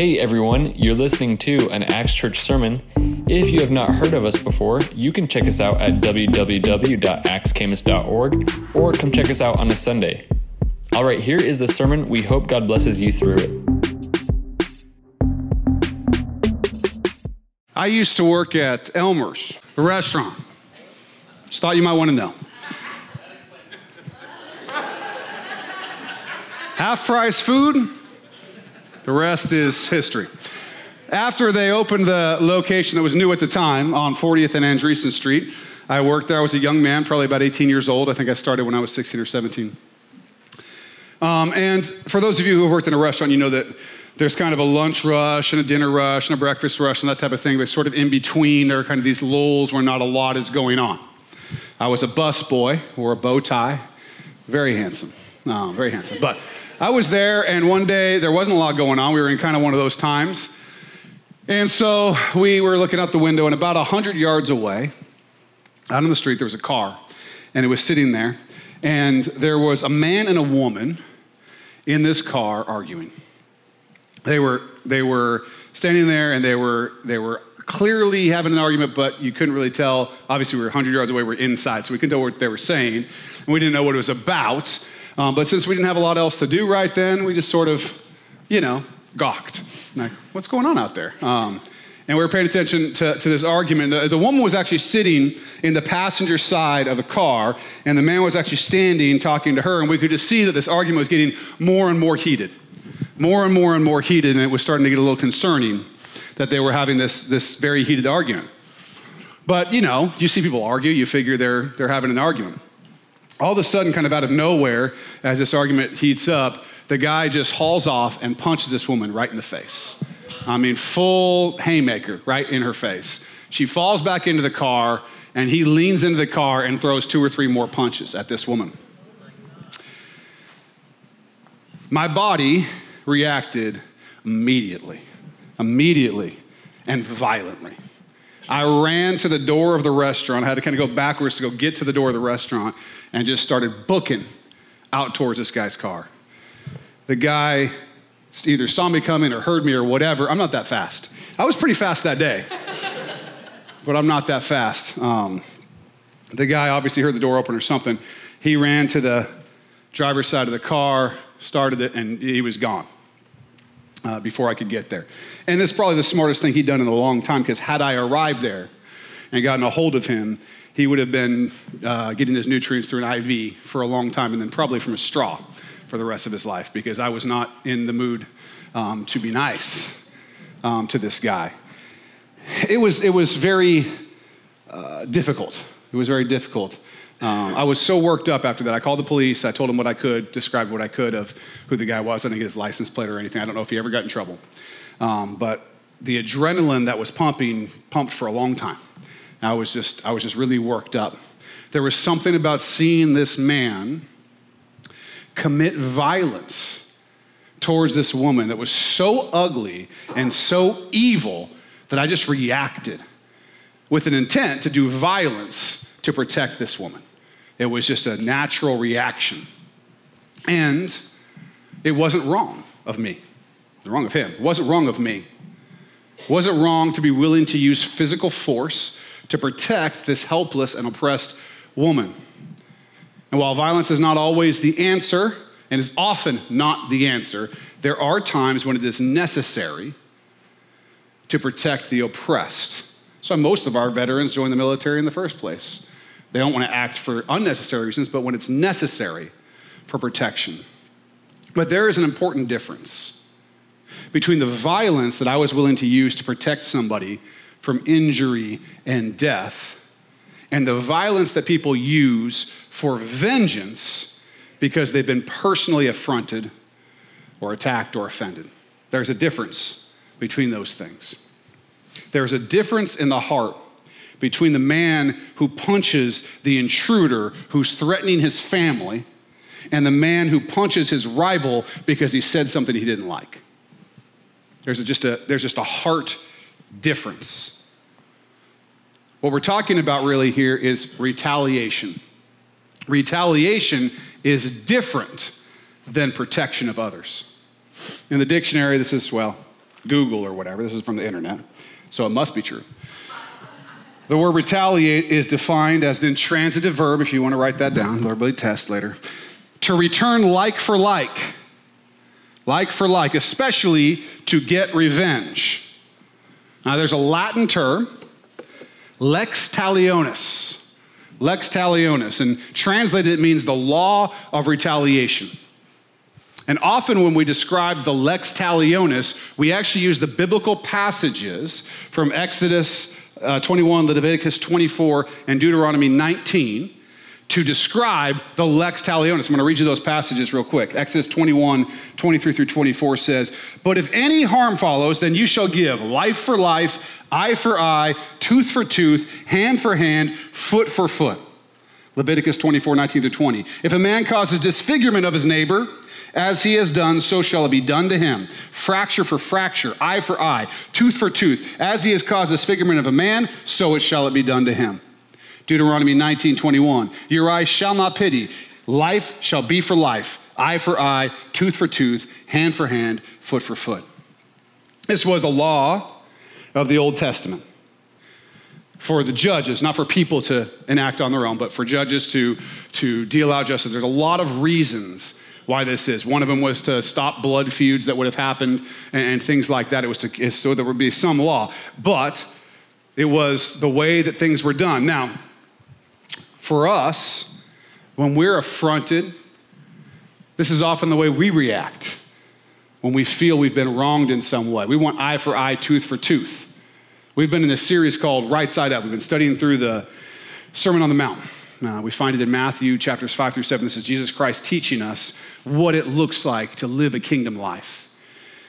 Hey everyone, you're listening to an Axe Church sermon. If you have not heard of us before, you can check us out at www.axcamus.org or come check us out on a Sunday. All right, here is the sermon. We hope God blesses you through it. I used to work at Elmer's, a restaurant. Just thought you might want to know. Half price food, the rest is history. After they opened the location that was new at the time on 40th and Andreessen Street, I worked there. I was a young man, probably about 18 years old. I think I started when I was 16 or 17. Um, and for those of you who have worked in a restaurant, you know that there's kind of a lunch rush and a dinner rush and a breakfast rush and that type of thing, but sort of in between, there are kind of these lulls where not a lot is going on. I was a bus boy, wore a bow tie, very handsome. No, very handsome. But I was there, and one day there wasn't a lot going on. We were in kind of one of those times. And so we were looking out the window, and about 100 yards away, out on the street, there was a car, and it was sitting there. And there was a man and a woman in this car arguing. They were, they were standing there and they were, they were clearly having an argument, but you couldn't really tell. Obviously, we were 100 yards away, we are inside, so we couldn't tell what they were saying. And we didn't know what it was about. Um, but since we didn't have a lot else to do right then, we just sort of, you know, gawked. Like, what's going on out there? Um, and we were paying attention to, to this argument. The, the, woman was actually sitting in the passenger side of the car, and the man was actually standing talking to her, and we could just see that this argument was getting more and more heated more and more and more heated, and it was starting to get a little concerning that they were having this, this very heated argument. But you know, you see people argue, you figure they're, they're having an argument. All of a sudden, kind of out of nowhere, as this argument heats up, the guy just hauls off and punches this woman right in the face. I mean, full haymaker right in her face. She falls back into the car, and he leans into the car and throws two or three more punches at this woman. My body reacted immediately, immediately, and violently. I ran to the door of the restaurant. I had to kind of go backwards to go get to the door of the restaurant and just started booking out towards this guy's car. The guy either saw me coming or heard me or whatever. I'm not that fast. I was pretty fast that day, but I'm not that fast. Um, the guy obviously heard the door open or something. He ran to the driver's side of the car, started it, and he was gone uh, before I could get there. And it's probably the smartest thing he'd done in a long time because had I arrived there and gotten a hold of him, he would have been uh, getting his nutrients through an IV for a long time and then probably from a straw for the rest of his life because I was not in the mood um, to be nice um, to this guy. It was, it was very uh, difficult. It was very difficult. Um, I was so worked up after that. I called the police. I told them what I could, described what I could of who the guy was. I didn't get his license plate or anything. I don't know if he ever got in trouble. Um, but the adrenaline that was pumping pumped for a long time. I was just, I was just really worked up. There was something about seeing this man commit violence towards this woman that was so ugly and so evil that I just reacted with an intent to do violence to protect this woman. It was just a natural reaction. And it wasn't wrong of me. It wrong of him. It wasn't wrong of me. It wasn't wrong to be willing to use physical force to protect this helpless and oppressed woman. And while violence is not always the answer, and is often not the answer, there are times when it is necessary to protect the oppressed. So most of our veterans join the military in the first place. They don't want to act for unnecessary reasons, but when it's necessary for protection. But there is an important difference between the violence that I was willing to use to protect somebody from injury and death and the violence that people use for vengeance because they've been personally affronted or attacked or offended. There's a difference between those things. There's a difference in the heart between the man who punches the intruder who's threatening his family and the man who punches his rival because he said something he didn't like. There's just, a, there's just a heart difference. What we're talking about really here is retaliation. Retaliation is different than protection of others. In the dictionary, this is, well, Google or whatever. This is from the internet, so it must be true. The word retaliate is defined as an intransitive verb, if you want to write that down. Be test later. To return like for like, like for like, especially to get revenge. Now, there's a Latin term, lex talionis. Lex talionis, and translated it means the law of retaliation. And often when we describe the lex talionis, we actually use the biblical passages from Exodus uh, 21, Leviticus 24, and Deuteronomy 19 to describe the lex talionis. I'm going to read you those passages real quick. Exodus 21, 23 through 24 says, But if any harm follows, then you shall give life for life, eye for eye, tooth for tooth, hand for hand, foot for foot. Leviticus 24, 19 to 20. If a man causes disfigurement of his neighbor, as he has done, so shall it be done to him. Fracture for fracture, eye for eye, tooth for tooth. As he has caused disfigurement of a man, so it shall it be done to him. Deuteronomy 19, 21. Your eyes shall not pity. Life shall be for life, eye for eye, tooth for tooth, hand for hand, foot for foot. This was a law of the Old Testament for the judges, not for people to enact on their own, but for judges to, to deal out justice. There's a lot of reasons why this is. One of them was to stop blood feuds that would have happened and, and things like that. It was to, so there would be some law. But it was the way that things were done. Now, for us, when we're affronted, this is often the way we react when we feel we've been wronged in some way. We want eye for eye, tooth for tooth. We've been in a series called Right Side Up. We've been studying through the Sermon on the Mount. Uh, we find it in Matthew chapters 5 through 7. This is Jesus Christ teaching us what it looks like to live a kingdom life.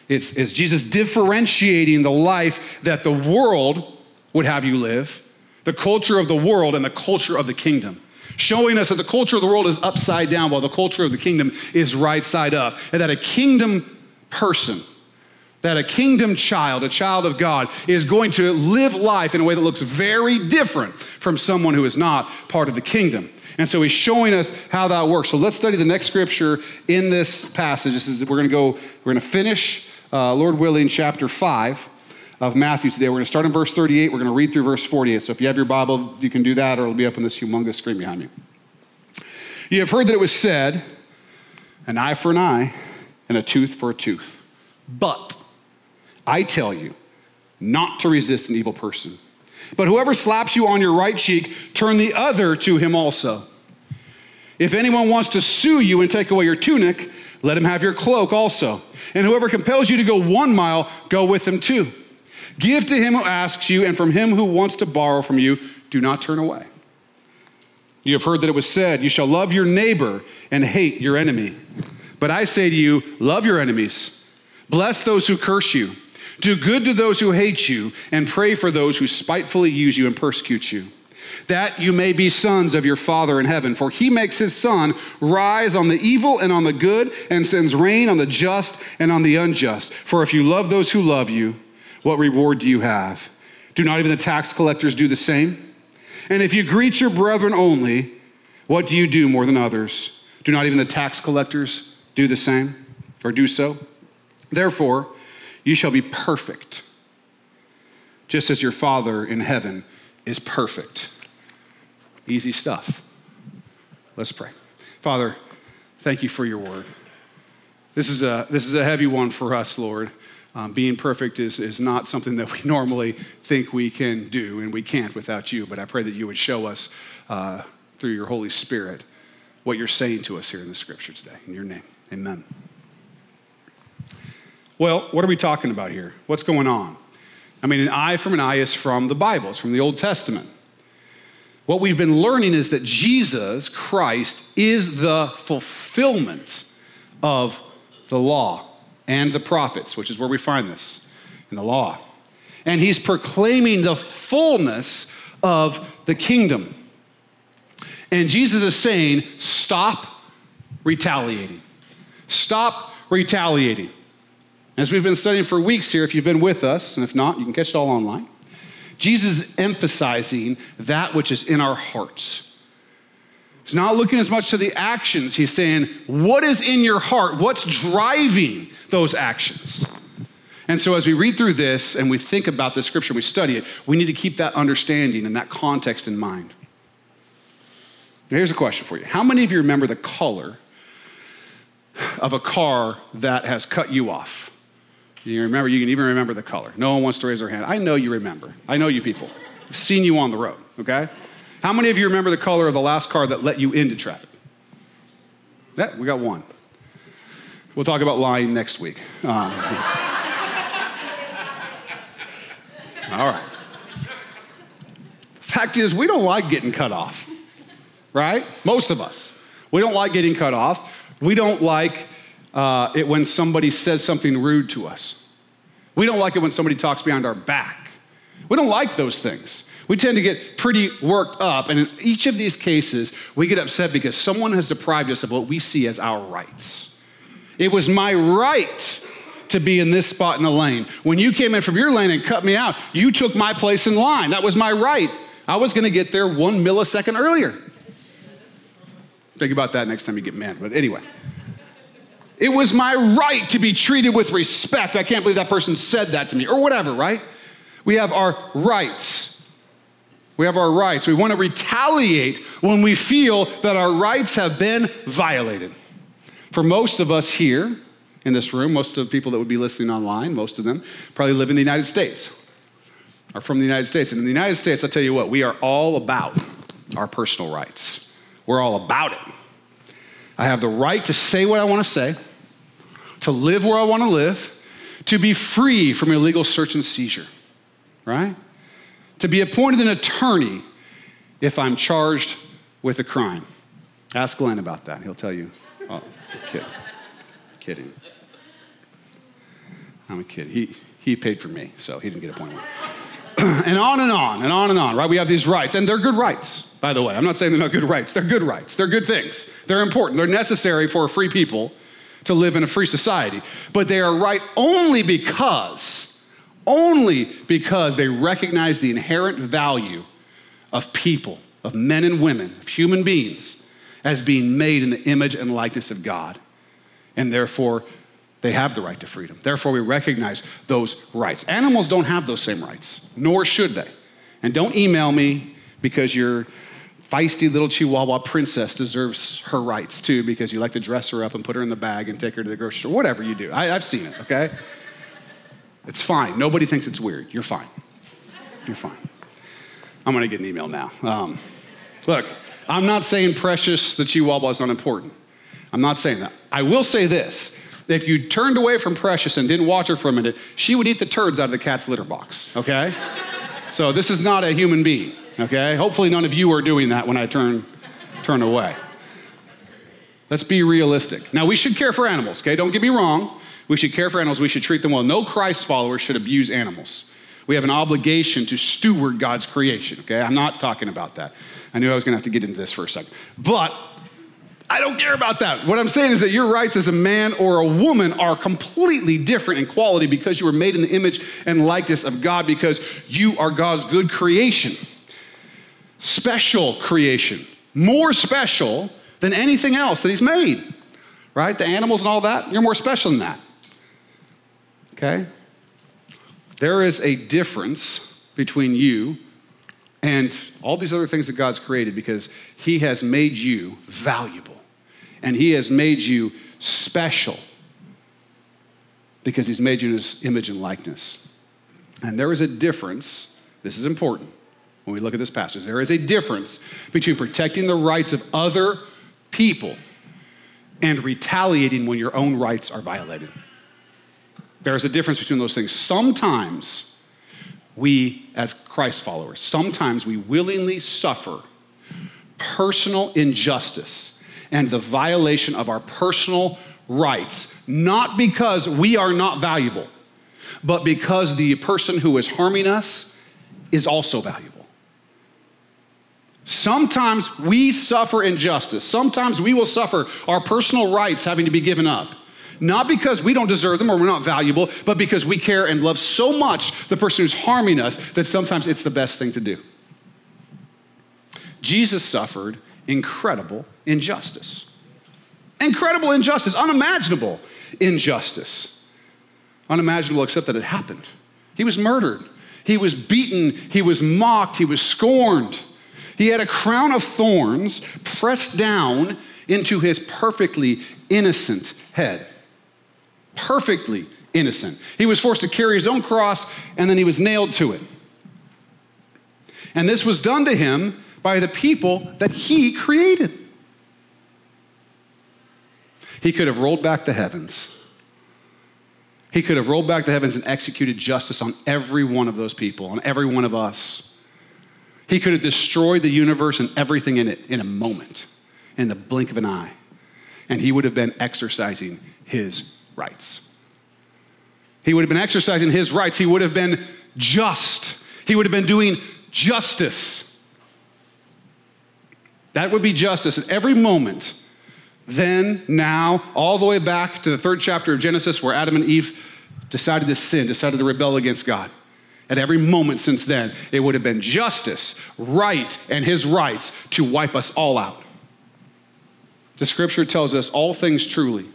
It's, it's Jesus differentiating the life that the world would have you live, the culture of the world and the culture of the kingdom. Showing us that the culture of the world is upside down while the culture of the kingdom is right side up. And that a kingdom person that a kingdom child, a child of God, is going to live life in a way that looks very different from someone who is not part of the kingdom. And so he's showing us how that works. So let's study the next scripture in this passage. This is, we're going to go, we're going to finish, uh, Lord willing, chapter 5 of Matthew today. We're going to start in verse 38. We're going to read through verse 48. So if you have your Bible, you can do that, or it'll be up on this humongous screen behind you. You have heard that it was said, an eye for an eye and a tooth for a tooth. But I tell you not to resist an evil person. But whoever slaps you on your right cheek, turn the other to him also. If anyone wants to sue you and take away your tunic, let him have your cloak also. And whoever compels you to go one mile, go with him too. Give to him who asks you, and from him who wants to borrow from you, do not turn away. You have heard that it was said, You shall love your neighbor and hate your enemy. But I say to you, love your enemies, bless those who curse you. Do good to those who hate you, and pray for those who spitefully use you and persecute you, that you may be sons of your Father in heaven. For he makes his sun rise on the evil and on the good, and sends rain on the just and on the unjust. For if you love those who love you, what reward do you have? Do not even the tax collectors do the same? And if you greet your brethren only, what do you do more than others? Do not even the tax collectors do the same or do so? Therefore, you shall be perfect, just as your Father in heaven is perfect. Easy stuff. Let's pray. Father, thank you for your word. This is a, this is a heavy one for us, Lord. Um, being perfect is, is not something that we normally think we can do, and we can't without you. But I pray that you would show us uh, through your Holy Spirit what you're saying to us here in the scripture today. In your name, amen. Well, what are we talking about here? What's going on? I mean, an eye from an eye is from the Bible, it's from the Old Testament. What we've been learning is that Jesus Christ is the fulfillment of the law and the prophets, which is where we find this in the law. And he's proclaiming the fullness of the kingdom. And Jesus is saying, stop retaliating. Stop retaliating. As we've been studying for weeks here, if you've been with us, and if not, you can catch it all online. Jesus is emphasizing that which is in our hearts. He's not looking as much to the actions. He's saying, What is in your heart? What's driving those actions? And so, as we read through this and we think about the scripture, we study it, we need to keep that understanding and that context in mind. Here's a question for you How many of you remember the color of a car that has cut you off? You remember, you can even remember the color. No one wants to raise their hand. I know you remember. I know you people. I've seen you on the road, okay? How many of you remember the color of the last car that let you into traffic? Yeah, we got one. We'll talk about lying next week. Um, all right. Fact is, we don't like getting cut off, right? Most of us. We don't like getting cut off. We don't like uh, it when somebody says something rude to us. We don't like it when somebody talks behind our back. We don't like those things. We tend to get pretty worked up, and in each of these cases, we get upset because someone has deprived us of what we see as our rights. It was my right to be in this spot in the lane. When you came in from your lane and cut me out, you took my place in line. That was my right. I was going to get there one millisecond earlier. Think about that next time you get mad. But anyway, it was my right to be treated with respect. I can't believe that person said that to me, or whatever, right? We have our rights. We have our rights. We want to retaliate when we feel that our rights have been violated. For most of us here in this room, most of the people that would be listening online, most of them probably live in the United States, are from the United States. And in the United States, I tell you what, we are all about our personal rights. We're all about it. I have the right to say what I want to say, to live where I want to live, to be free from illegal search and seizure, right? To be appointed an attorney if I'm charged with a crime. Ask Glenn about that. He'll tell you. Oh, kid. Kidding. I'm a kid. He, he paid for me, so he didn't get appointed. and on and on and on and on, right? We have these rights, and they're good rights, by the way. I'm not saying they're not good rights. They're good rights. They're good things. They're important. They're necessary for free people to live in a free society. But they are right only because, only because they recognize the inherent value of people, of men and women, of human beings, as being made in the image and likeness of God. And therefore, they have the right to freedom. Therefore, we recognize those rights. Animals don't have those same rights, nor should they. And don't email me because your feisty little Chihuahua princess deserves her rights too because you like to dress her up and put her in the bag and take her to the grocery store. Whatever you do. I, have seen it, okay? It's fine. Nobody thinks it's weird. You're fine. You're fine. I'm to get an email now. Um, look, I'm not saying Precious the Chihuahua is unimportant. I'm not saying that. I will say this if you turned away from Precious and didn't watch her for a minute, she would eat the turds out of the cat's litter box, okay? so this is not a human being, okay? Hopefully none of you are doing that when I turn, turn away. Let's be realistic. Now, we should care for animals, okay? Don't get me wrong. We should care for animals. We should treat them well. No Christ follower should abuse animals. We have an obligation to steward God's creation, okay? I'm not talking about that. I knew I was gonna have to get into this for a second. But I don't care about that. What I'm saying is that your rights as a man or a woman are completely different in quality because you were made in the image and likeness of God because you are God's good creation. Special creation. More special than anything else that He's made. Right? The animals and all that, you're more special than that. Okay? There is a difference between you and all these other things that God's created because He has made you valuable and He has made you special because He's made you in His image and likeness. And there is a difference, this is important when we look at this passage. There is a difference between protecting the rights of other people and retaliating when your own rights are violated. There's a difference between those things. Sometimes we, as Christ followers, sometimes we willingly suffer personal injustice and the violation of our personal rights, not because we are not valuable, but because the person who is harming us is also valuable. Sometimes we suffer injustice. Sometimes we will suffer our personal rights having to be given up. Not because we don't deserve them or we're not valuable, but because we care and love so much the person who's harming us that sometimes it's the best thing to do. Jesus suffered incredible injustice. Incredible injustice, unimaginable injustice. unimaginable except that it happened. He was murdered. He was beaten. He was mocked. He was scorned. He had a crown of thorns pressed down into his perfectly innocent head. Perfectly innocent. He was forced to carry his own cross and then he was nailed to it. And this was done to him by the people that he created. He could have rolled back the heavens. He could have rolled back the heavens and executed justice on every one of those people, on every one of us. He could have destroyed the universe and everything in it in a moment, in the blink of an eye. And he would have been exercising his rights. He would have been exercising his rights. He would have been just. He would have been doing justice. That would be justice at every moment. Then, now, all the way back to the third chapter of Genesis where Adam and Eve decided to sin, decided to rebel against God. At every moment since then, it would have been justice, right, and his rights to wipe us all out. The scripture tells us all things truly.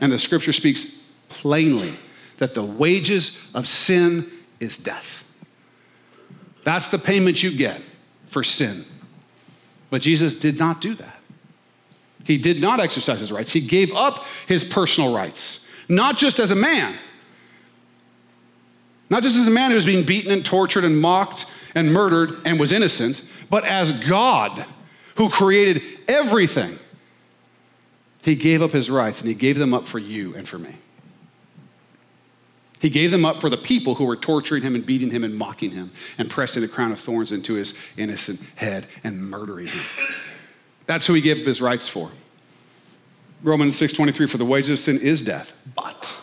And the scripture speaks plainly that the wages of sin is death. That's the payment you get for sin. But Jesus did not do that. He did not exercise his rights. He gave up his personal rights, not just as a man, not just as a man who was being beaten and tortured and mocked and murdered and was innocent, but as God who created everything. He gave up his rights and he gave them up for you and for me. He gave them up for the people who were torturing him and beating him and mocking him and pressing a crown of thorns into his innocent head and murdering him. That's who he gave up his rights for. Romans 6:23 for the wages of sin is death, but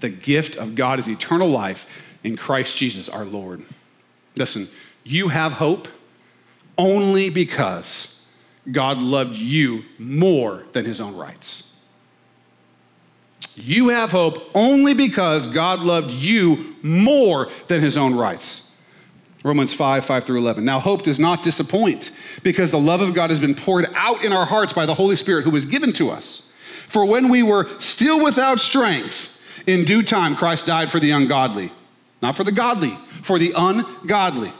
the gift of God is eternal life in Christ Jesus our Lord. Listen, you have hope only because God loved you more than his own rights. You have hope only because God loved you more than his own rights. Romans 5, 5 through 11. Now, hope does not disappoint because the love of God has been poured out in our hearts by the Holy Spirit who was given to us. For when we were still without strength, in due time Christ died for the ungodly. Not for the godly, for the ungodly.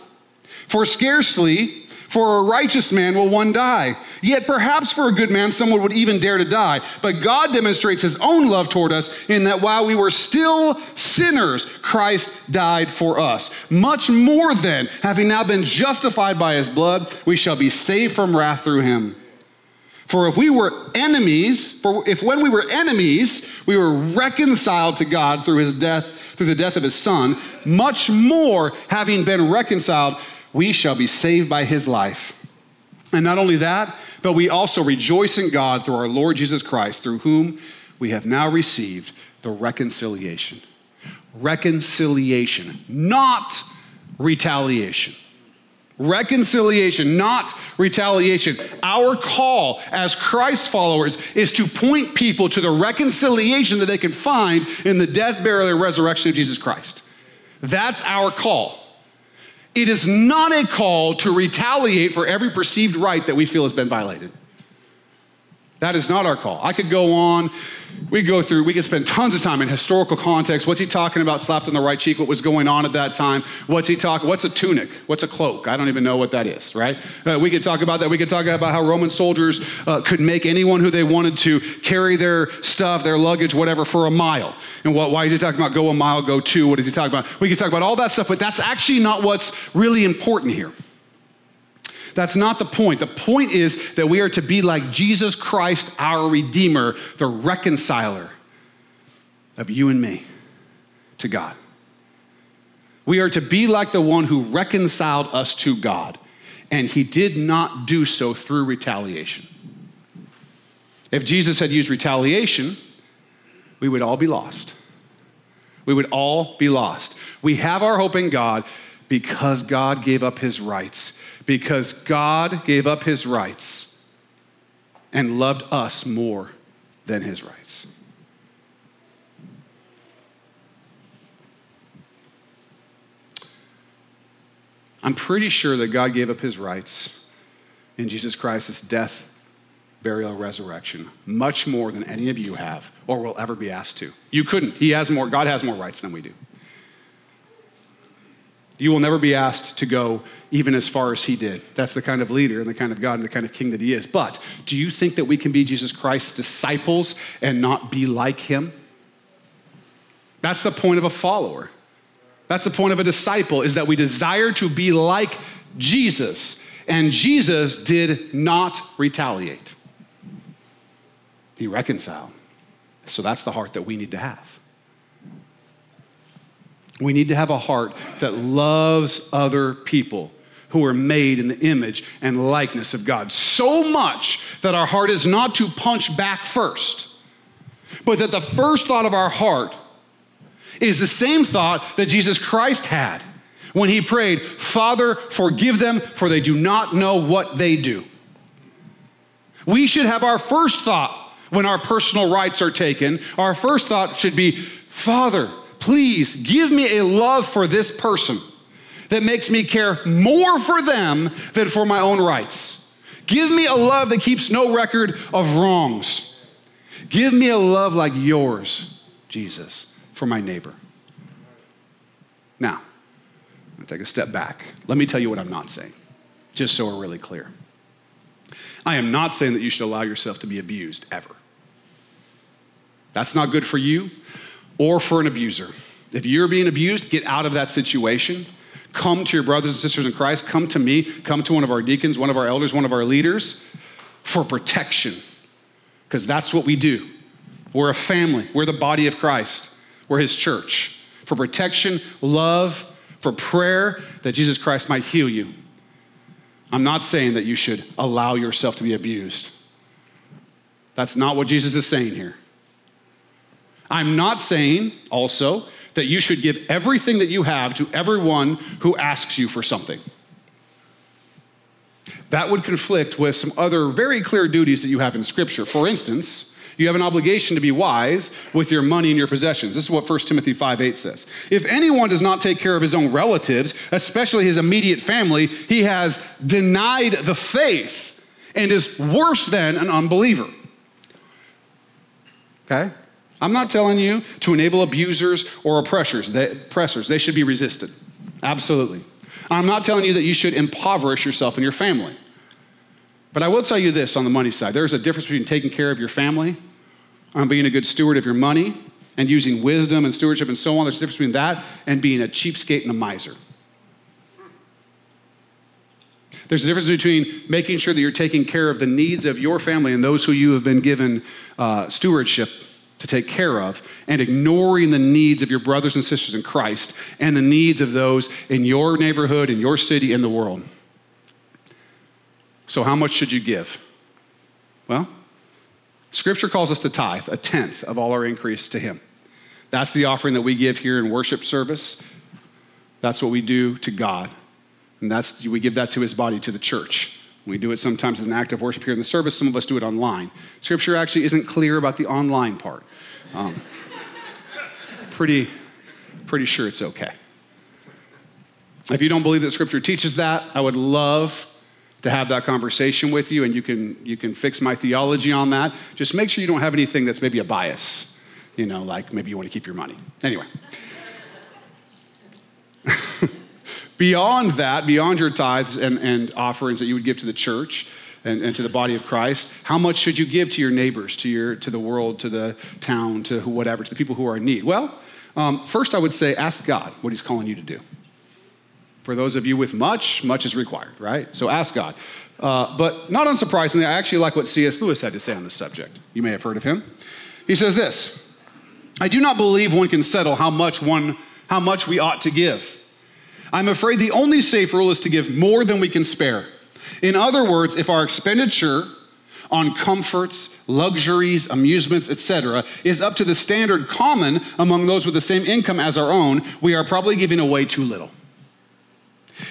For scarcely for a righteous man will one die. Yet perhaps for a good man, someone would even dare to die. But God demonstrates his own love toward us in that while we were still sinners, Christ died for us. Much more then, having now been justified by his blood, we shall be saved from wrath through him. For if we were enemies, for if when we were enemies, we were reconciled to God through his death, through the death of his son, much more having been reconciled, we shall be saved by his life. And not only that, but we also rejoice in God through our Lord Jesus Christ, through whom we have now received the reconciliation. Reconciliation, not retaliation. Reconciliation, not retaliation. Our call as Christ followers is to point people to the reconciliation that they can find in the death, burial, and resurrection of Jesus Christ. That's our call. It is not a call to retaliate for every perceived right that we feel has been violated. That is not our call. I could go on. We go through, we could spend tons of time in historical context. What's he talking about slapped on the right cheek? What was going on at that time? What's he talking? What's a tunic? What's a cloak? I don't even know what that is, right? Uh, we could talk about that. We could talk about how Roman soldiers uh, could make anyone who they wanted to carry their stuff, their luggage, whatever, for a mile. And what, why is he talking about go a mile, go two? What is he talking about? We could talk about all that stuff, but that's actually not what's really important here. That's not the point. The point is that we are to be like Jesus Christ, our Redeemer, the reconciler of you and me to God. We are to be like the one who reconciled us to God, and he did not do so through retaliation. If Jesus had used retaliation, we would all be lost. We would all be lost. We have our hope in God because God gave up his rights because God gave up his rights and loved us more than his rights. I'm pretty sure that God gave up his rights in Jesus Christ's death, burial, resurrection, much more than any of you have or will ever be asked to. You couldn't. He has more, God has more rights than we do. You will never be asked to go even as far as he did. That's the kind of leader and the kind of God and the kind of king that he is. But do you think that we can be Jesus Christ's disciples and not be like him? That's the point of a follower. That's the point of a disciple is that we desire to be like Jesus. And Jesus did not retaliate. He reconciled. So that's the heart that we need to have. We need to have a heart that loves other people who are made in the image and likeness of God so much that our heart is not to punch back first, but that the first thought of our heart is the same thought that Jesus Christ had when he prayed, Father, forgive them, for they do not know what they do. We should have our first thought when our personal rights are taken. Our first thought should be, Father, please give me a love for this person that makes me care more for them than for my own rights. Give me a love that keeps no record of wrongs. Give me a love like yours, Jesus, for my neighbor. Now, I'm take a step back. Let me tell you what I'm not saying, just so we're really clear. I am not saying that you should allow yourself to be abused ever. That's not good for you or for an abuser. If you're being abused, get out of that situation. Come to your brothers and sisters in Christ. Come to me. Come to one of our deacons, one of our elders, one of our leaders for protection. Because that's what we do. We're a family, we're the body of Christ, we're his church. For protection, love, for prayer, that Jesus Christ might heal you. I'm not saying that you should allow yourself to be abused. That's not what Jesus is saying here. I'm not saying also that you should give everything that you have to everyone who asks you for something. That would conflict with some other very clear duties that you have in Scripture. For instance, you have an obligation to be wise with your money and your possessions. This is what 1 Timothy 5 8 says. If anyone does not take care of his own relatives, especially his immediate family, he has denied the faith and is worse than an unbeliever. Okay? I'm not telling you to enable abusers or oppressors. They, oppressors. They should be resisted. Absolutely. I'm not telling you that you should impoverish yourself and your family. But I will tell you this on the money side there's a difference between taking care of your family and being a good steward of your money and using wisdom and stewardship and so on. There's a difference between that and being a cheapskate and a miser. There's a difference between making sure that you're taking care of the needs of your family and those who you have been given uh, stewardship to take care of and ignoring the needs of your brothers and sisters in Christ and the needs of those in your neighborhood, in your city, in the world. So, how much should you give? Well, Scripture calls us to tithe, a tenth of all our increase to Him. That's the offering that we give here in worship service. That's what we do to God. And that's we give that to his body, to the church. We do it sometimes as an act of worship here in the service. Some of us do it online. Scripture actually isn't clear about the online part. Um, pretty, pretty sure it's okay. If you don't believe that Scripture teaches that, I would love to have that conversation with you, and you can you can fix my theology on that. Just make sure you don't have anything that's maybe a bias. You know, like maybe you want to keep your money. Anyway. Beyond that, beyond your tithes and, and offerings that you would give to the church and, and, to the body of Christ, how much should you give to your neighbors, to, your, to the world, to the town, to whatever, to the people who are in need? Well, um, first I would say ask God what He's calling you to do. For those of you with much, much is required, right? So ask God. Uh, but not unsurprisingly, I actually like what C.S. Lewis had to say on this subject. You may have heard of him. He says this I do not believe one can settle how much one how much we ought to give. I'm afraid the only safe rule is to give more than we can spare. In other words, if our expenditure on comforts, luxuries, amusements, etc., is up to the standard common among those with the same income as our own, we are probably giving away too little.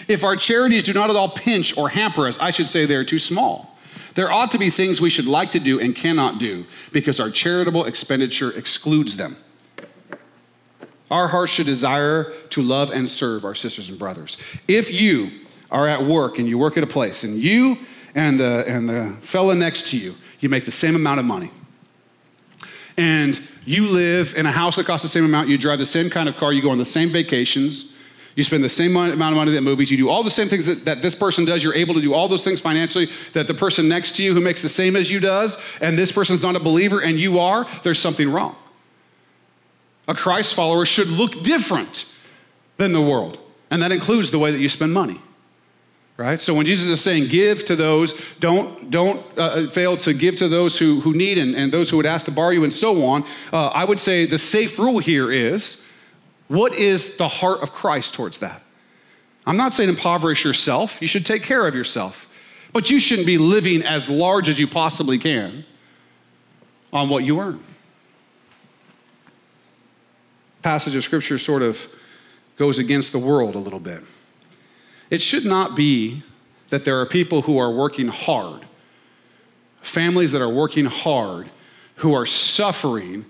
If our charities do not at all pinch or hamper us, I should say they are too small. There ought to be things we should like to do and cannot do because our charitable expenditure excludes them. Our hearts should desire to love and serve our sisters and brothers. If you are at work and you work at a place and you and the, and the fella next to you, you make the same amount of money. And you live in a house that costs the same amount, you drive the same kind of car, you go on the same vacations, you spend the same amount of money at movies. You do all the same things that, that this person does. You're able to do all those things financially that the person next to you who makes the same as you does, and this person's not a believer and you are, there's something wrong. A Christ follower should look different than the world, and that includes the way that you spend money. Right? So when Jesus is saying give to those, don't, don't uh, fail to give to those who, who need and, and those who would ask to borrow you and so on, uh, I would say the safe rule here is what is the heart of Christ towards that? I'm not saying impoverish yourself. You should take care of yourself. But you shouldn't be living as large as you possibly can on what you earn. Passage of scripture sort of goes against the world a little bit. It should not be that there are people who are working hard, families that are working hard, who are suffering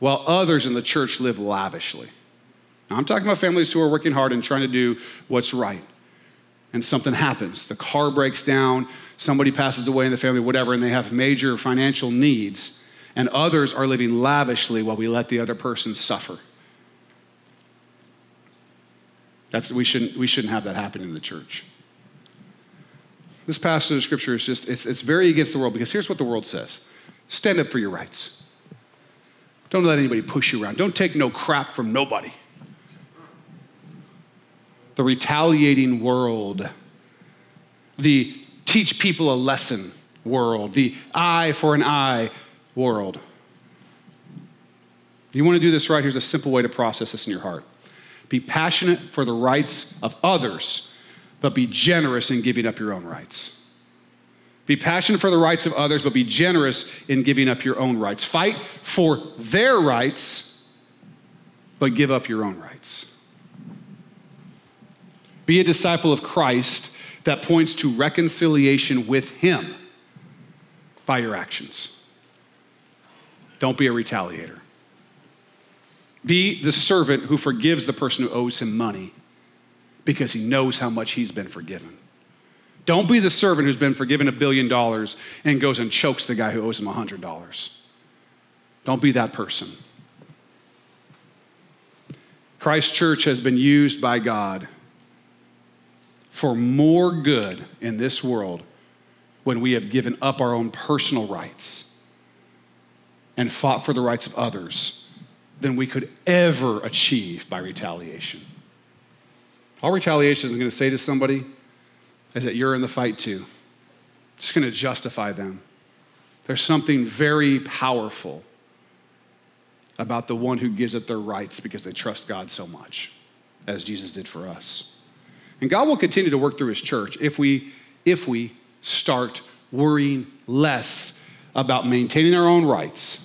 while others in the church live lavishly. Now, I'm talking about families who are working hard and trying to do what's right. And something happens. The car breaks down, somebody passes away in the family, whatever, and they have major financial needs. And others are living lavishly while we let the other person suffer. That's, we, shouldn't, we shouldn't have that happen in the church. This passage of scripture is just, it's, it's very against the world because here's what the world says stand up for your rights. Don't let anybody push you around. Don't take no crap from nobody the retaliating world, the teach people a lesson world, the eye for an eye world. If you want to do this right? Here's a simple way to process this in your heart. Be passionate for the rights of others, but be generous in giving up your own rights. Be passionate for the rights of others, but be generous in giving up your own rights. Fight for their rights, but give up your own rights. Be a disciple of Christ that points to reconciliation with Him by your actions. Don't be a retaliator. Be the servant who forgives the person who owes him money because he knows how much he's been forgiven. Don't be the servant who's been forgiven a billion dollars and goes and chokes the guy who owes him a hundred dollars. Don't be that person. Christ Church has been used by God for more good in this world when we have given up our own personal rights and fought for the rights of others than we could ever achieve by retaliation. All retaliation is going to say to somebody is that you're in the fight too. It's going to justify them. There's something very powerful about the one who gives up their rights because they trust God so much, as Jesus did for us. And God will continue to work through his church if we if we start worrying less about maintaining our own rights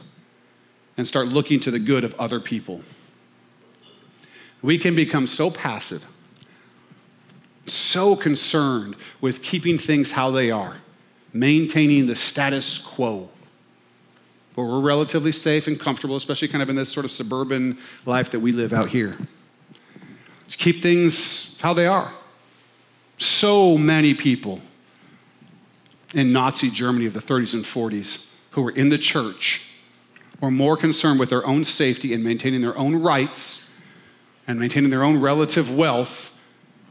and start looking to the good of other people. We can become so passive, so concerned with keeping things how they are, maintaining the status quo. But we're relatively safe and comfortable, especially kind of in this sort of suburban life that we live out here. Keep things how they are. So many people in Nazi Germany of the 30s and 40s who were in the church were more concerned with their own safety and maintaining their own rights and maintaining their own relative wealth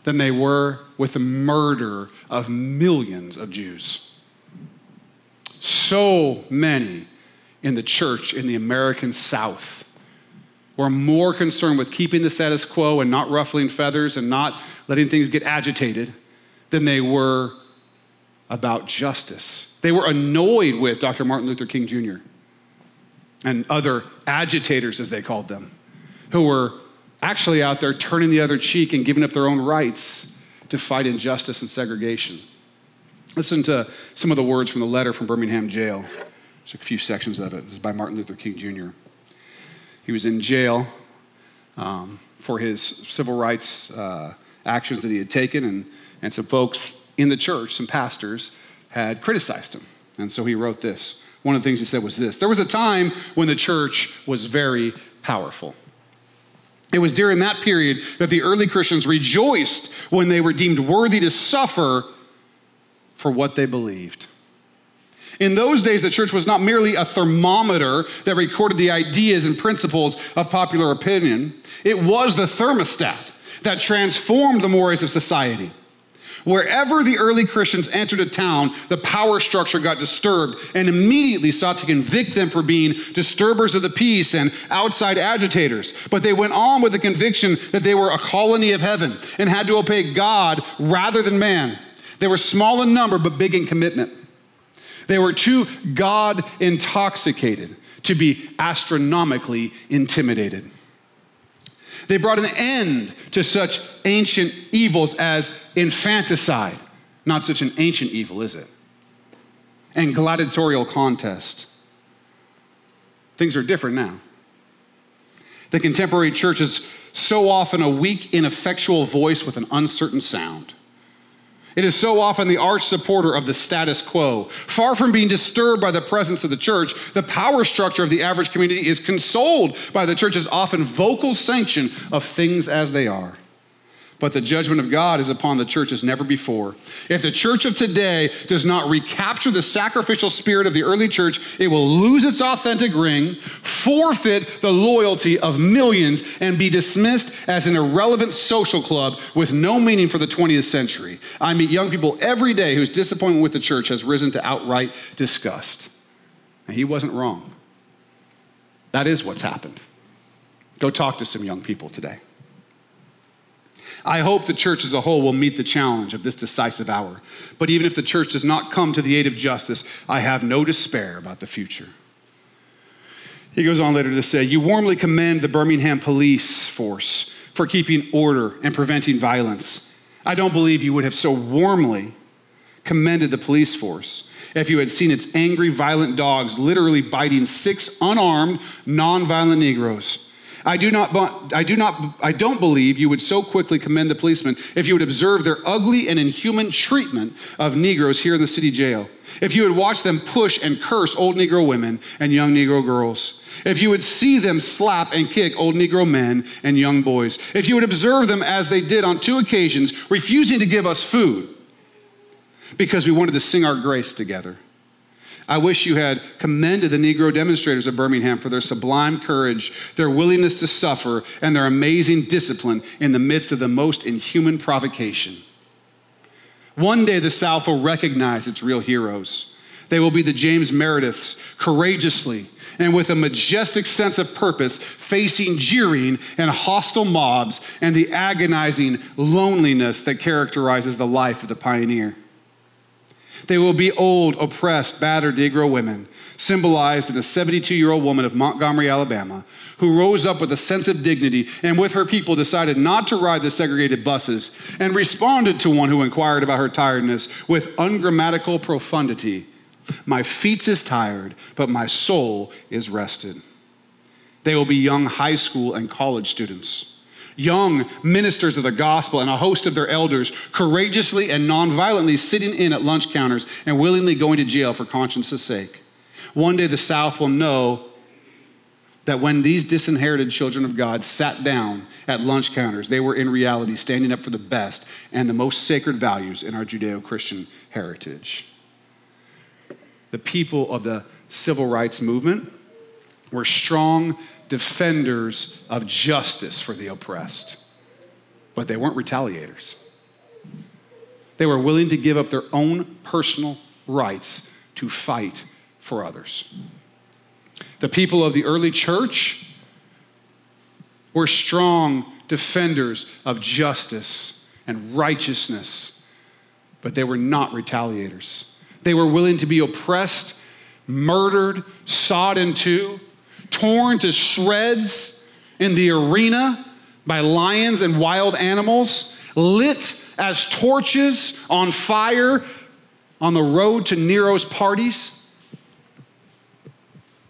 than they were with the murder of millions of Jews. So many in the church in the American South were more concerned with keeping the status quo and not ruffling feathers and not letting things get agitated than they were about justice. They were annoyed with Dr. Martin Luther King Jr. and other agitators, as they called them, who were actually out there turning the other cheek and giving up their own rights to fight injustice and segregation. Listen to some of the words from the letter from Birmingham jail. There's a few sections of it. This is by Martin Luther King Jr. He was in jail um, for his civil rights uh, actions that he had taken, and, and some folks in the church, some pastors, had criticized him. And so he wrote this. One of the things he said was this There was a time when the church was very powerful. It was during that period that the early Christians rejoiced when they were deemed worthy to suffer for what they believed. In those days, the church was not merely a thermometer that recorded the ideas and principles of popular opinion, it was the thermostat that transformed the mores of society. Wherever the early Christians entered a town, the power structure got disturbed and immediately sought to convict them for being disturbers of the peace and outside agitators. But they went on with the conviction that they were a colony of heaven and had to obey God rather than man. They were small in number but big in commitment. They were too God intoxicated to be astronomically intimidated. They brought an end to such ancient evils as infanticide. Not such an ancient evil, is it? And gladiatorial contest. Things are different now. The contemporary church is so often a weak, ineffectual voice with an uncertain sound. It is so often the arch supporter of the status quo. Far from being disturbed by the presence of the church, the power structure of the average community is consoled by the church's often vocal sanction of things as they are but the judgment of God is upon the church as never before. If the church of today does not recapture the sacrificial spirit of the early church, it will lose its authentic ring, forfeit the loyalty of millions, and be dismissed as an irrelevant social club with no meaning for the 20th century. I meet young people every day whose disappointment with the church has risen to outright disgust. And he wasn't wrong. That is what's happened. Go talk to some young people today. I hope the church as a whole will meet the challenge of this decisive hour. But even if the church does not come to the aid of justice, I have no despair about the future. He goes on later to say, You warmly commend the Birmingham police force for keeping order and preventing violence. I don't believe you would have so warmly commended the police force if you had seen its angry, violent dogs literally biting six unarmed, nonviolent Negroes. I do not, I do not, I don't believe you would so quickly commend the policemen if you would observe their ugly and inhuman treatment of Negroes here in the city jail. If you would watch them push and curse old Negro women and young Negro girls. If you would see them slap and kick old Negro men and young boys. If you would observe them as they did on two occasions, refusing to give us food because we wanted to sing our grace together. I wish you had commended the Negro demonstrators of Birmingham for their sublime courage, their willingness to suffer, and their amazing discipline in the midst of the most inhuman provocation. One day the South will recognize its real heroes. They will be the James Merediths, courageously and with a majestic sense of purpose, facing jeering and hostile mobs and the agonizing loneliness that characterizes the life of the pioneer. They will be old, oppressed, battered Negro women, symbolized in a 72 year old woman of Montgomery, Alabama, who rose up with a sense of dignity and with her people decided not to ride the segregated buses and responded to one who inquired about her tiredness with ungrammatical profundity My feet is tired, but my soul is rested. They will be young high school and college students young ministers of the gospel and a host of their elders courageously and nonviolently sitting in at lunch counters and willingly going to jail for conscience' sake. One day the South will know that when these disinherited children of God sat down at lunch counters, they were in reality standing up for the best and the most sacred values in our Judeo Christian heritage. The people of the civil rights movement were strong defenders of justice for the oppressed, but they weren't retaliators. They were willing to give up their own personal rights to fight for others. The people of the early church were strong defenders of justice and righteousness, but they were not retaliators. They were willing to be oppressed, murdered, sawed in two, torn to shreds in the arena by lions and wild animals, lit as torches on fire on the road to Nero's parties.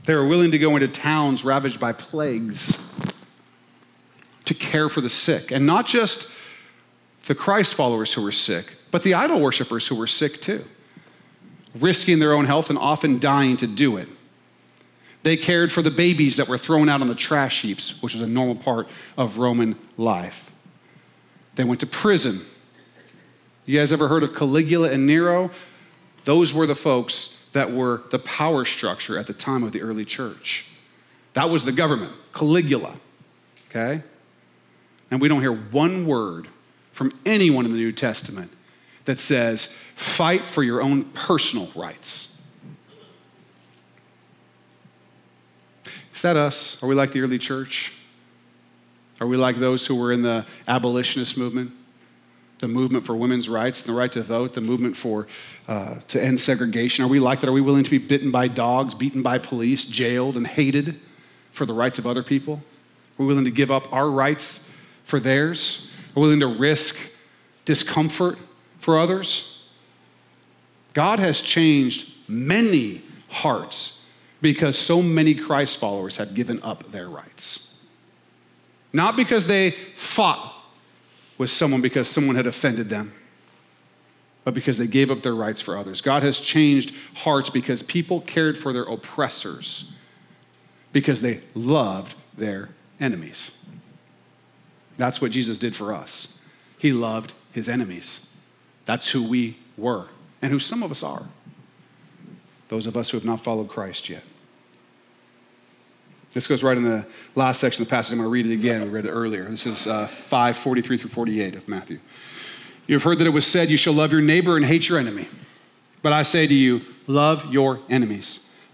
They were willing to go into towns ravaged by plagues to care for the sick. And not just the Christ followers who were sick, but the idol worshippers who were sick too, risking their own health and often dying to do it. They cared for the babies that were thrown out on the trash heaps, which was a normal part of Roman life. They went to prison. You guys ever heard of Caligula and Nero? those were the folks that were the power structure at the time of the early church. That was the government, Caligula. Okay? And we don't hear one word from anyone in the New Testament that says, fight for your own personal rights. Is that us? Are we like the early church? Are we like those who were in the abolitionist movement? The movement for women's rights and the right to vote, the movement for uh, to end segregation. Are we like that? Are we willing to be bitten by dogs, beaten by police, jailed, and hated for the rights of other people? Are we willing to give up our rights for theirs? Are we willing to risk discomfort for others? God has changed many hearts because so many Christ followers have given up their rights. Not because they fought with someone because someone had offended them, but because they gave up their rights for others. God has changed hearts because people cared for their oppressors, because they loved their enemies. That's what Jesus did for us. He loved his enemies. That's who we were, and who some of us are. Those of us who have not followed Christ yet. This goes right in the last section of the passage. I'm going to read it again. We read it earlier. This is uh, 5 43 through 48 of Matthew. You have heard that it was said, You shall love your neighbor and hate your enemy. But I say to you, love your enemies.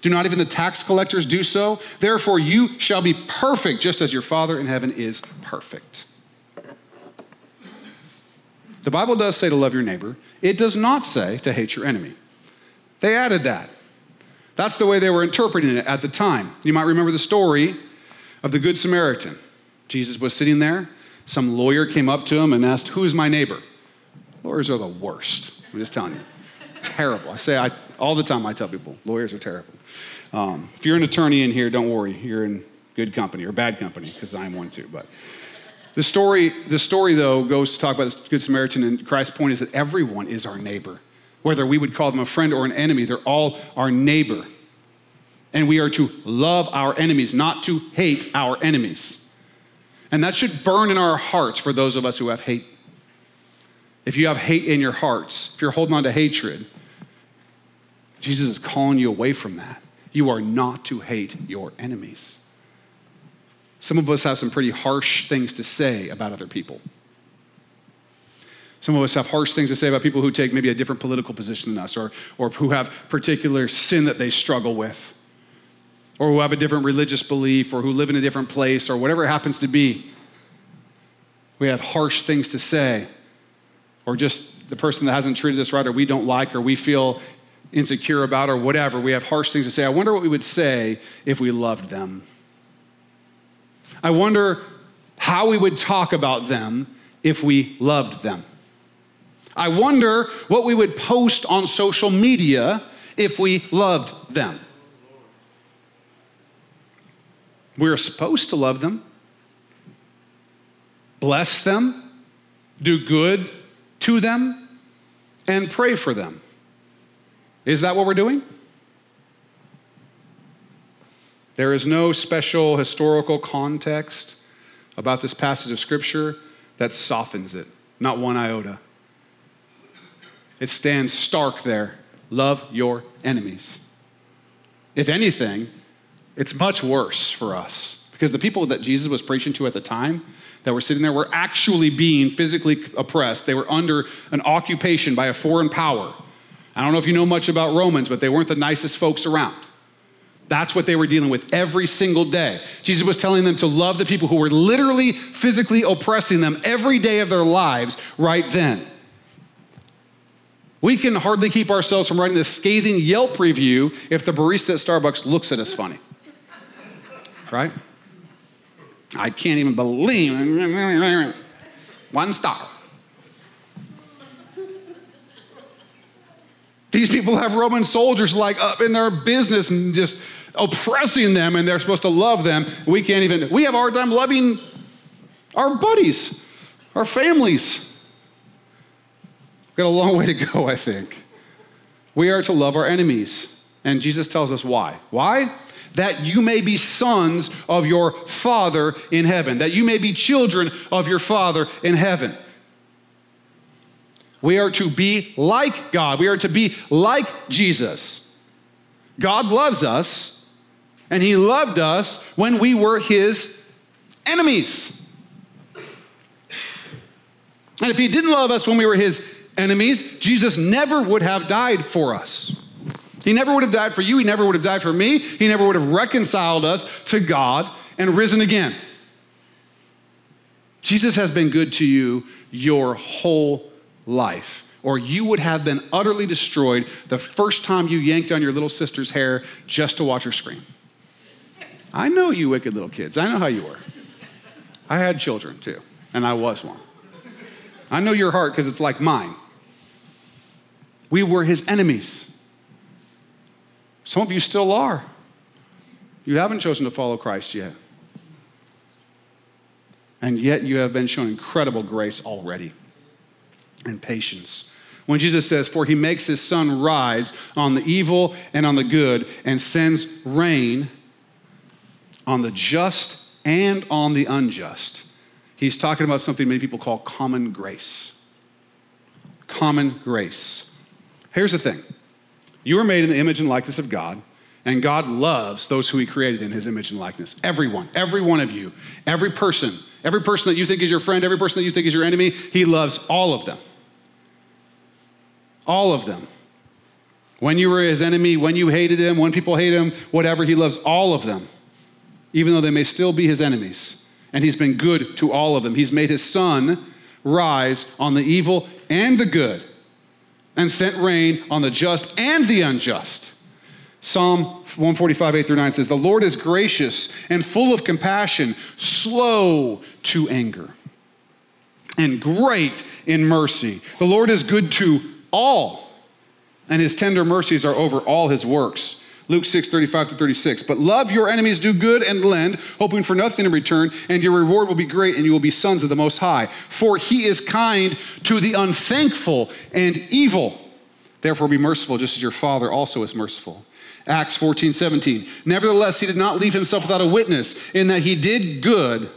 Do not even the tax collectors do so? Therefore, you shall be perfect, just as your Father in heaven is perfect. The Bible does say to love your neighbor, it does not say to hate your enemy. They added that. That's the way they were interpreting it at the time. You might remember the story of the Good Samaritan. Jesus was sitting there some lawyer came up to him and asked, Who is my neighbor? Lawyers are the worst. I'm just telling you. Terrible. I say I, all the time, I tell people, lawyers are terrible. Um, if you're an attorney in here, don't worry. You're in good company or bad company, because I'm one too. But the story, the story, though, goes to talk about this Good Samaritan, and Christ's point is that everyone is our neighbor. Whether we would call them a friend or an enemy, they're all our neighbor. And we are to love our enemies, not to hate our enemies. And that should burn in our hearts for those of us who have hate. If you have hate in your hearts, if you're holding on to hatred, Jesus is calling you away from that. You are not to hate your enemies. Some of us have some pretty harsh things to say about other people. Some of us have harsh things to say about people who take maybe a different political position than us or, or who have particular sin that they struggle with or who have a different religious belief or who live in a different place or whatever it happens to be. We have harsh things to say, or just the person that hasn't treated us right or we don't like or we feel insecure about or whatever. We have harsh things to say. I wonder what we would say if we loved them. I wonder how we would talk about them if we loved them. I wonder what we would post on social media if we loved them. We're supposed to love them, bless them, do good to them, and pray for them. Is that what we're doing? There is no special historical context about this passage of Scripture that softens it, not one iota. It stands stark there. Love your enemies. If anything, it's much worse for us because the people that Jesus was preaching to at the time that were sitting there were actually being physically oppressed. They were under an occupation by a foreign power. I don't know if you know much about Romans, but they weren't the nicest folks around. That's what they were dealing with every single day. Jesus was telling them to love the people who were literally physically oppressing them every day of their lives right then. We can hardly keep ourselves from writing this scathing Yelp review if the barista at Starbucks looks at us funny right? I can't even believe one star. These people have Roman soldiers like up in their business, just oppressing them and they're supposed to love them. We can't even, we have a hard time loving our buddies, our families. We've got a long way to go, I think. We are to love our enemies. And Jesus tells us why. Why? That you may be sons of your Father in heaven, that you may be children of your Father in heaven. We are to be like God. We are to be like Jesus. God loves us, and He loved us when we were His enemies. And if He didn't love us when we were His enemies, Jesus never would have died for us. He never would have died for you. He never would have died for me. He never would have reconciled us to God and risen again. Jesus has been good to you your whole life, or you would have been utterly destroyed the first time you yanked on your little sister's hair just to watch her scream. I know you wicked little kids. I know how you were. I had children too, and I was one. I know your heart because it's like mine. We were his enemies. Some of you still are. You haven't chosen to follow Christ yet. And yet you have been shown incredible grace already and patience. When Jesus says, For he makes his sun rise on the evil and on the good, and sends rain on the just and on the unjust, he's talking about something many people call common grace. Common grace. Here's the thing you were made in the image and likeness of God, and God loves those who He created in His image and likeness. Everyone, every one of you, every person, every person that you think is your friend, every person that you think is your enemy, He loves all of them. All of them. When you were His enemy, when you hated Him, when people hate Him, whatever, He loves all of them, even though they may still be His enemies. And He's been good to all of them. He's made His sun rise on the evil and the good and sent rain on the just and the unjust. Psalm 145, 8 through 9 says, The Lord is gracious and full of compassion, slow to anger, and great in mercy. The Lord is good to all, and his tender mercies are over all his works. Luke 6, 35 to 36. But love your enemies, do good and lend, hoping for nothing in return, and your reward will be great, and you will be sons of the Most High. For he is kind to the unthankful and evil. Therefore, be merciful, just as your Father also is merciful. Acts 14, 17. Nevertheless, he did not leave himself without a witness, in that he did good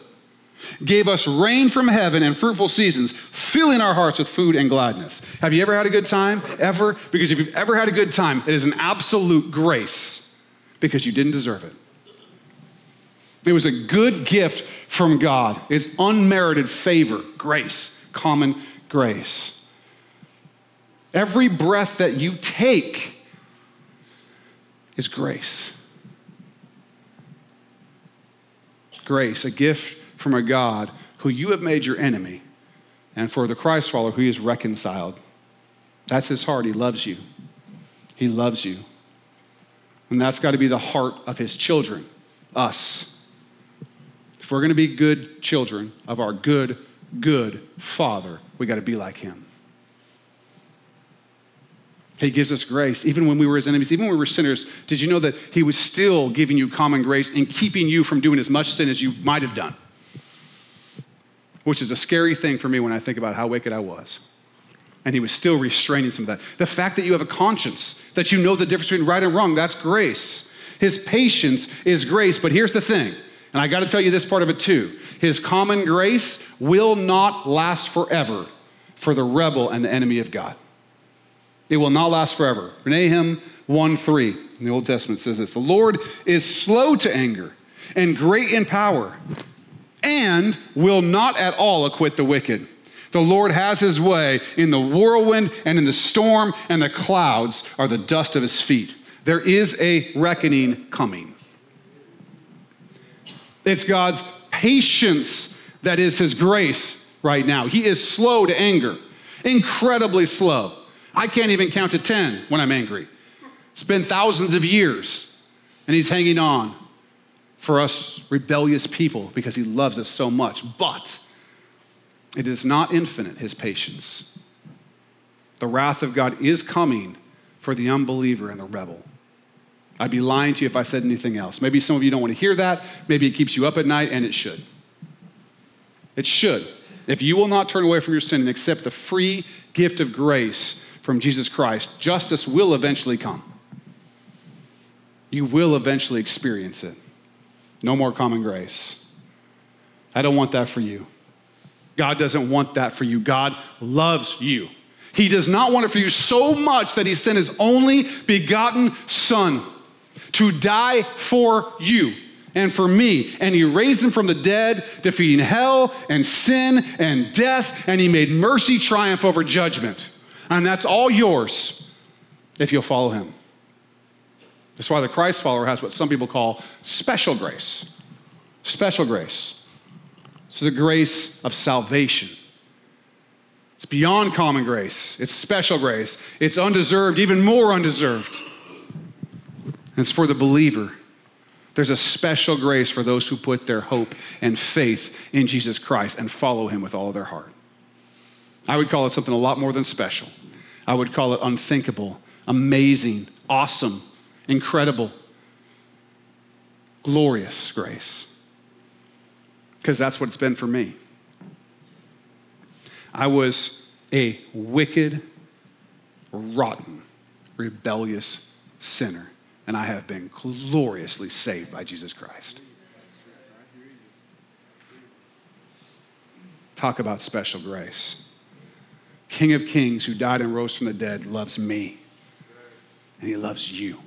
gave us rain from heaven and fruitful seasons, filling our hearts with food and gladness. Have you ever had a good time? Ever? Because if you've ever had a good time, it is an absolute grace because you didn't deserve it. It was a good gift from God. It's unmerited favor, grace, common grace. Every breath that you take is grace. Grace, a gift from a God who you have made your enemy, and for the Christ follower who he reconciled. That's his heart. He loves you. He loves you. And that's got to be the heart of his children, us. If we're going to be good children of our good, good Father, we got to be like him. He gives us grace. Even when we were his enemies, even when we were sinners, did you know that he was still giving you common grace and keeping you from doing as much sin as you might have done? Which is a scary thing for me when I think about how wicked I was. And he was still restraining some of that. The fact that you have a conscience, that you know the difference between right and wrong, that's grace. His patience is grace. But here's the thing, and I got to tell you this part of it too His common grace will not last forever for the rebel and the enemy of God. It will not last forever. Nahum 1 3 in the Old Testament says this The Lord is slow to anger and great in power and will not at all acquit the wicked. The Lord has his way in the whirlwind and in the storm, and the clouds are the dust of his feet. There is a reckoning coming. It's God's patience that is his grace right now. He is slow to anger, incredibly slow. I can't even count to 10 when I'm angry. It's been thousands of years, and he's hanging on for us rebellious people because he loves us so much. But it is not infinite, his patience. The wrath of God is coming for the unbeliever and the rebel. I'd be lying to you if I said anything else. Maybe some of you don't want to hear that. Maybe it keeps you up at night, and it should. It should. If you will not turn away from your sin and accept the free gift of grace from Jesus Christ, justice will eventually come. You will eventually experience it. No more common grace. I don't want that for you. God doesn't want that for you. God loves you. He does not want it for you so much that He sent His only begotten Son to die for you and for me. And He raised Him from the dead, defeating hell and sin and death, and He made mercy triumph over judgment. And that's all yours if you'll follow Him. That's why the Christ follower has what some people call special grace. Special grace. This is a grace of salvation. It's beyond common grace, it's special grace. It's undeserved, even more undeserved. And it's for the believer. There's a special grace for those who put their hope and faith in Jesus Christ and follow him with all their heart. I would call it something a lot more than special. I would call it unthinkable, amazing, awesome, incredible, glorious grace. Because that's what it's been for me. I was a wicked, rotten, rebellious sinner, and I have been gloriously saved by Jesus Christ. Talk about special grace. King of Kings, who died and rose from the dead, loves me, and he loves you.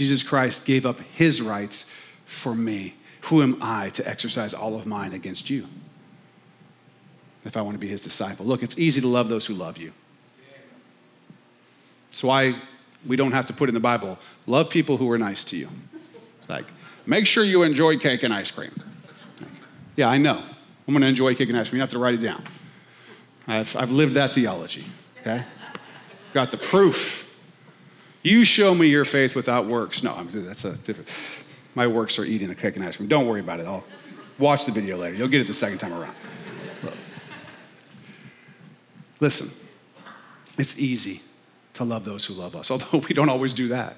Jesus Christ gave up his rights for me. Who am I to exercise all of mine against you? If I want to be his disciple. Look, it's easy to love those who love you. So why we don't have to put in the Bible, love people who are nice to you. Like, make sure you enjoy cake and ice cream. Yeah, I know. I'm going to enjoy cake and ice cream. You have to write it down. I've, I've lived that theology, okay? Got the proof. You show me your faith without works. No, that's a different. My works are eating the cake and ice cream. Don't worry about it. I'll watch the video later. You'll get it the second time around. Listen, it's easy to love those who love us, although we don't always do that.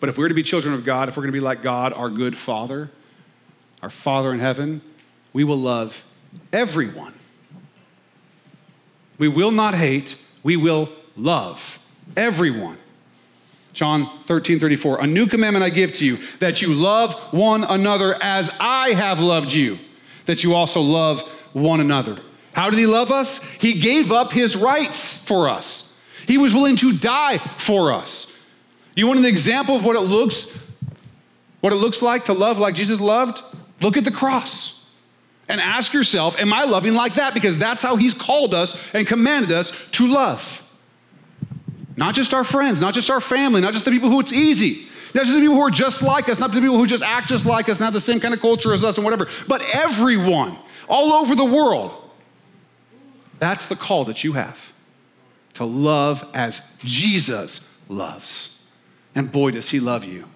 But if we're to be children of God, if we're going to be like God, our good Father, our Father in heaven, we will love everyone. We will not hate, we will love everyone. John 13, 34. A new commandment I give to you, that you love one another as I have loved you, that you also love one another. How did he love us? He gave up his rights for us. He was willing to die for us. You want an example of what it looks what it looks like to love like Jesus loved? Look at the cross. And ask yourself, am I loving like that? Because that's how he's called us and commanded us to love. Not just our friends, not just our family, not just the people who it's easy. Not just the people who are just like us, not the people who just act just like us, not the same kind of culture as us and whatever, but everyone all over the world. That's the call that you have to love as Jesus loves. And boy, does he love you.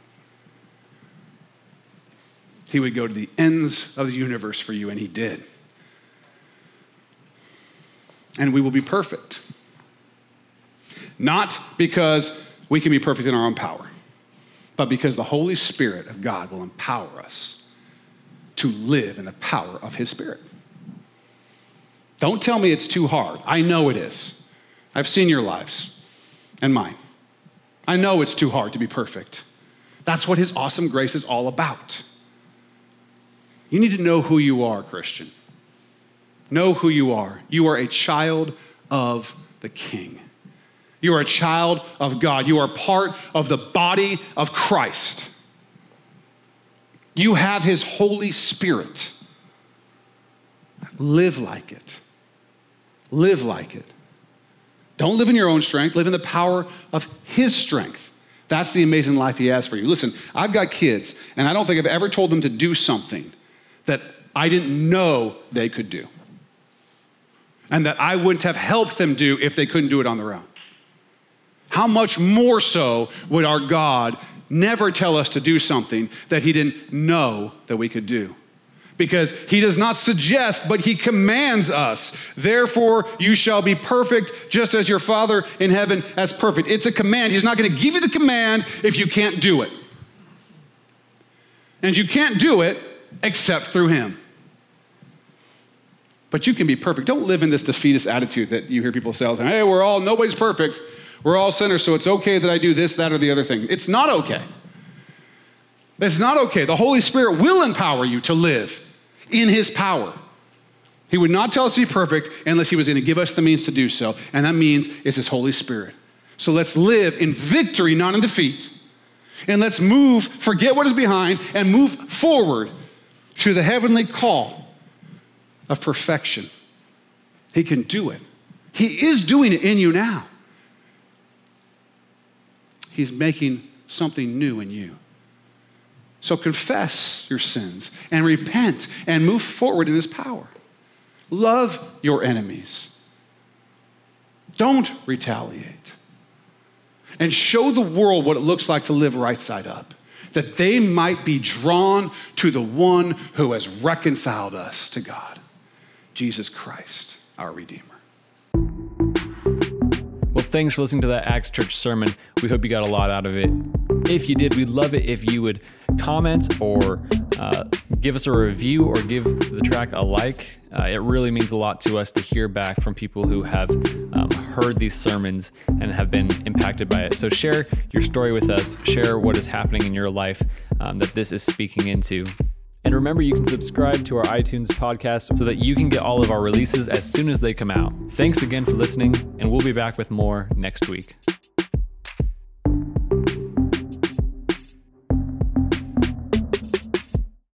He would go to the ends of the universe for you, and he did. And we will be perfect. Not because we can be perfect in our own power, but because the Holy Spirit of God will empower us to live in the power of His Spirit. Don't tell me it's too hard. I know it is. I've seen your lives and mine. I know it's too hard to be perfect. That's what His awesome grace is all about. You need to know who you are, Christian. Know who you are. You are a child of the King. You are a child of God. You are part of the body of Christ. You have His Holy Spirit. Live like it. Live like it. Don't live in your own strength, live in the power of His strength. That's the amazing life He has for you. Listen, I've got kids, and I don't think I've ever told them to do something that I didn't know they could do, and that I wouldn't have helped them do if they couldn't do it on their own how much more so would our God never tell us to do something that He didn't know that we could do? because he does not suggest, but he commands us. Therefore, you shall be perfect, just as your Father in heaven is perfect. It's a command. He's not going to give you the command if you can't do it. And you can't do it except through him. But you can be perfect. Don't live in this defeatist attitude that you hear people say. Hey, we're all, nobody's perfect. We're all sinners, so it's okay that I do this, that, or the other thing. It's not okay. It's not okay. The Holy Spirit will empower you to live in His power. He would not tell us to be perfect unless He was going to give us the means to do so. And that means it's His Holy Spirit. So let's live in victory, not in defeat. And let's move, forget what is behind, and move forward to the heavenly call of perfection. He can do it. He is doing it in you now. He's making something new in you. So confess your sins and repent and move forward in His power. Love your enemies. Don't retaliate. And show the world what it looks like to live right side up, that they might be drawn to the one who has reconciled us to God, Jesus Christ, our Redeemer. Thanks for listening to that Acts Church sermon. We hope you got a lot out of it. If you did, we'd love it if you would comment or uh, give us a review or give the track a like. Uh, it really means a lot to us to hear back from people who have um, heard these sermons and have been impacted by it. So share your story with us, share what is happening in your life um, that this is speaking into. And remember, you can subscribe to our iTunes podcast so that you can get all of our releases as soon as they come out. Thanks again for listening, and we'll be back with more next week.